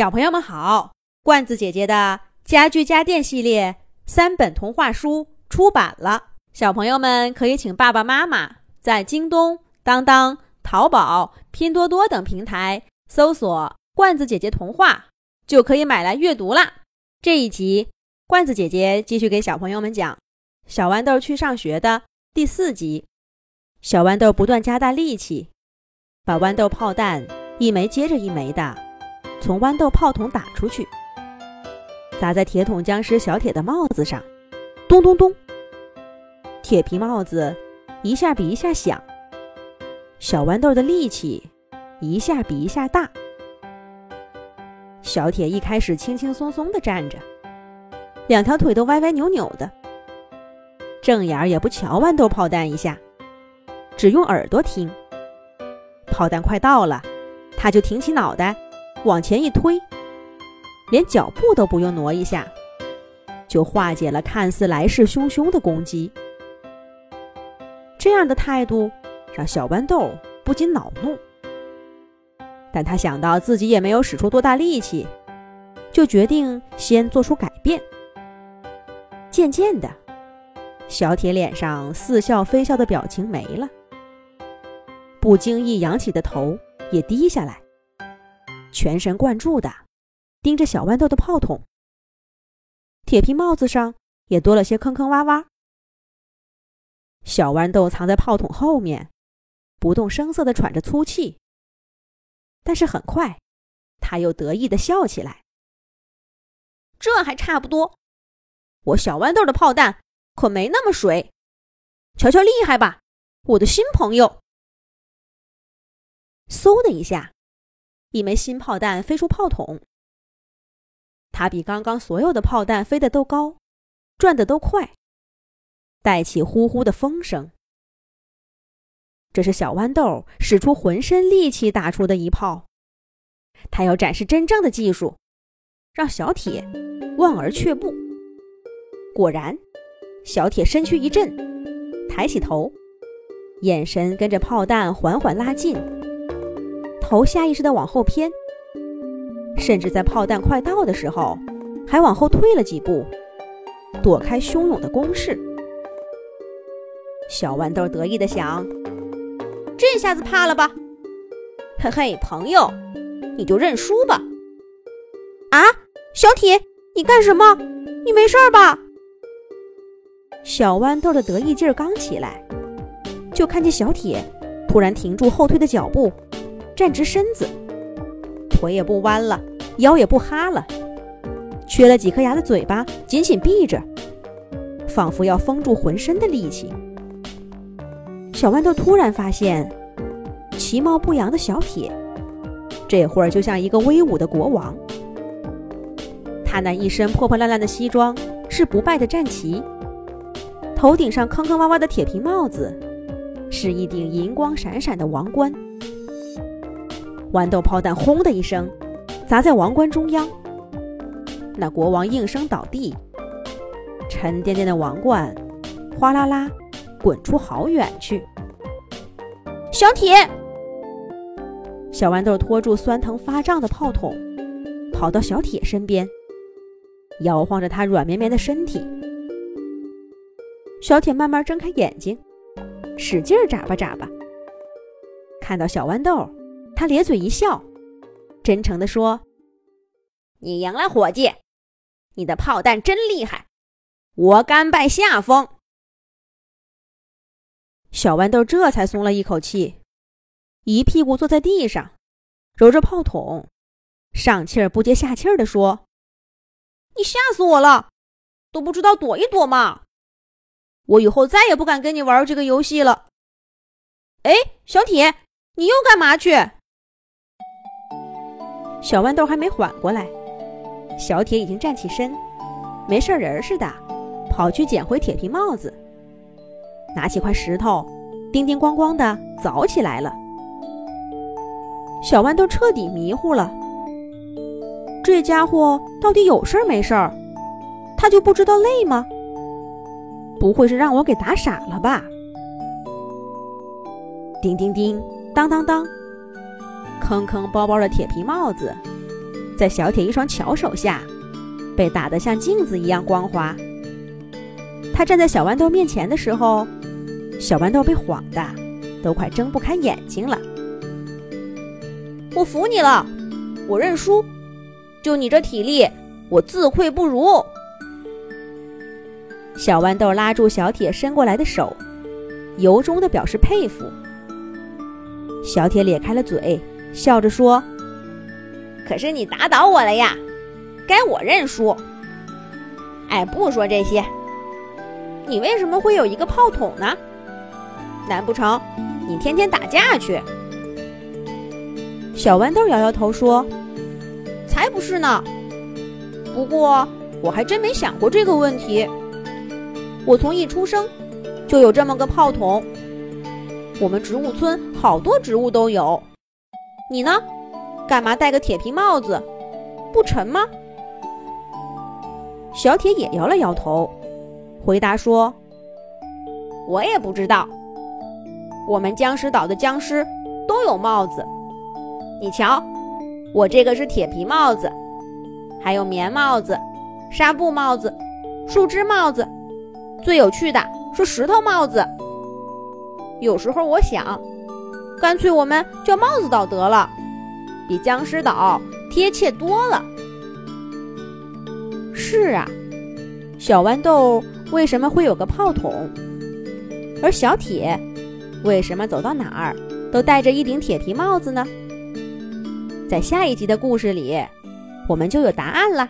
小朋友们好，罐子姐姐的家具家电系列三本童话书出版了，小朋友们可以请爸爸妈妈在京东、当当、淘宝、拼多多等平台搜索“罐子姐姐童话”，就可以买来阅读啦。这一集，罐子姐姐继续给小朋友们讲《小豌豆去上学》的第四集。小豌豆不断加大力气，把豌豆炮弹一枚接着一枚的从豌豆炮筒打出去，砸在铁桶僵尸小铁的帽子上，咚咚咚，铁皮帽子一下比一下响。小豌豆的力气一下比一下大。小铁一开始轻轻松松地站着，两条腿都歪歪扭扭的，正眼儿也不瞧豌豆炮弹一下。只用耳朵听，炮弹快到了，他就挺起脑袋，往前一推，连脚步都不用挪一下，就化解了看似来势汹汹的攻击。这样的态度让小豌豆不禁恼怒，但他想到自己也没有使出多大力气，就决定先做出改变。渐渐的，小铁脸上似笑非笑的表情没了。不经意扬起的头也低下来，全神贯注的盯着小豌豆的炮筒。铁皮帽子上也多了些坑坑洼洼。小豌豆藏在炮筒后面，不动声色的喘着粗气。但是很快，他又得意的笑起来。这还差不多，我小豌豆的炮弹可没那么水，瞧瞧厉害吧，我的新朋友！嗖的一下，一枚新炮弹飞出炮筒。它比刚刚所有的炮弹飞得都高，转得都快，带起呼呼的风声。这是小豌豆使出浑身力气打出的一炮，他要展示真正的技术，让小铁望而却步。果然，小铁身躯一震，抬起头，眼神跟着炮弹缓缓拉近。头下意识地往后偏，甚至在炮弹快到的时候，还往后退了几步，躲开汹涌的攻势。小豌豆得意地想：“这下子怕了吧？嘿嘿，朋友，你就认输吧。”啊，小铁，你干什么？你没事吧？小豌豆的得意劲儿刚起来，就看见小铁突然停住后退的脚步。站直身子，腿也不弯了，腰也不哈了，缺了几颗牙的嘴巴紧紧闭着，仿佛要封住浑身的力气。小豌豆突然发现，其貌不扬的小铁，这会儿就像一个威武的国王。他那一身破破烂烂的西装是不败的战旗，头顶上坑坑洼洼的铁皮帽子，是一顶银光闪闪的王冠。豌豆炮弹轰的一声，砸在王冠中央。那国王应声倒地，沉甸甸的王冠哗啦啦滚出好远去。小铁，小豌豆拖住酸疼发胀的炮筒，跑到小铁身边，摇晃着他软绵绵的身体。小铁慢慢睁开眼睛，使劲眨巴眨巴，看到小豌豆。他咧嘴一笑，真诚地说：“你赢了，伙计，你的炮弹真厉害，我甘拜下风。”小豌豆这才松了一口气，一屁股坐在地上，揉着炮筒，上气儿不接下气儿地说：“你吓死我了，都不知道躲一躲嘛！我以后再也不敢跟你玩这个游戏了。”哎，小铁，你又干嘛去？小豌豆还没缓过来，小铁已经站起身，没事人似的，跑去捡回铁皮帽子，拿起块石头，叮叮咣咣的凿起来了。小豌豆彻底迷糊了，这家伙到底有事儿没事儿？他就不知道累吗？不会是让我给打傻了吧？叮叮叮，当当当。坑坑包包的铁皮帽子，在小铁一双巧手下，被打得像镜子一样光滑。他站在小豌豆面前的时候，小豌豆被晃的都快睁不开眼睛了。我服你了，我认输。就你这体力，我自愧不如。小豌豆拉住小铁伸过来的手，由衷的表示佩服。小铁咧开了嘴，笑着说：“可是你打倒我了呀，该我认输。”哎，不说这些，你为什么会有一个炮筒呢？难不成你天天打架去？小豌豆摇摇头说：“才不是呢。不过我还真没想过这个问题。我从一出生就有这么个炮筒。我们植物村好多植物都有。你呢？干嘛戴个铁皮帽子？不沉吗？”小铁也摇了摇头，回答说：“我也不知道。我们僵尸岛的僵尸都有帽子。”你瞧，我这个是铁皮帽子，还有棉帽子、纱布帽子、树枝帽子，最有趣的是石头帽子。有时候我想，干脆我们叫帽子岛得了，比僵尸岛贴切多了。是啊，小豌豆为什么会有个炮筒？而小铁为什么走到哪儿都戴着一顶铁皮帽子呢？在下一集的故事里，我们就有答案了。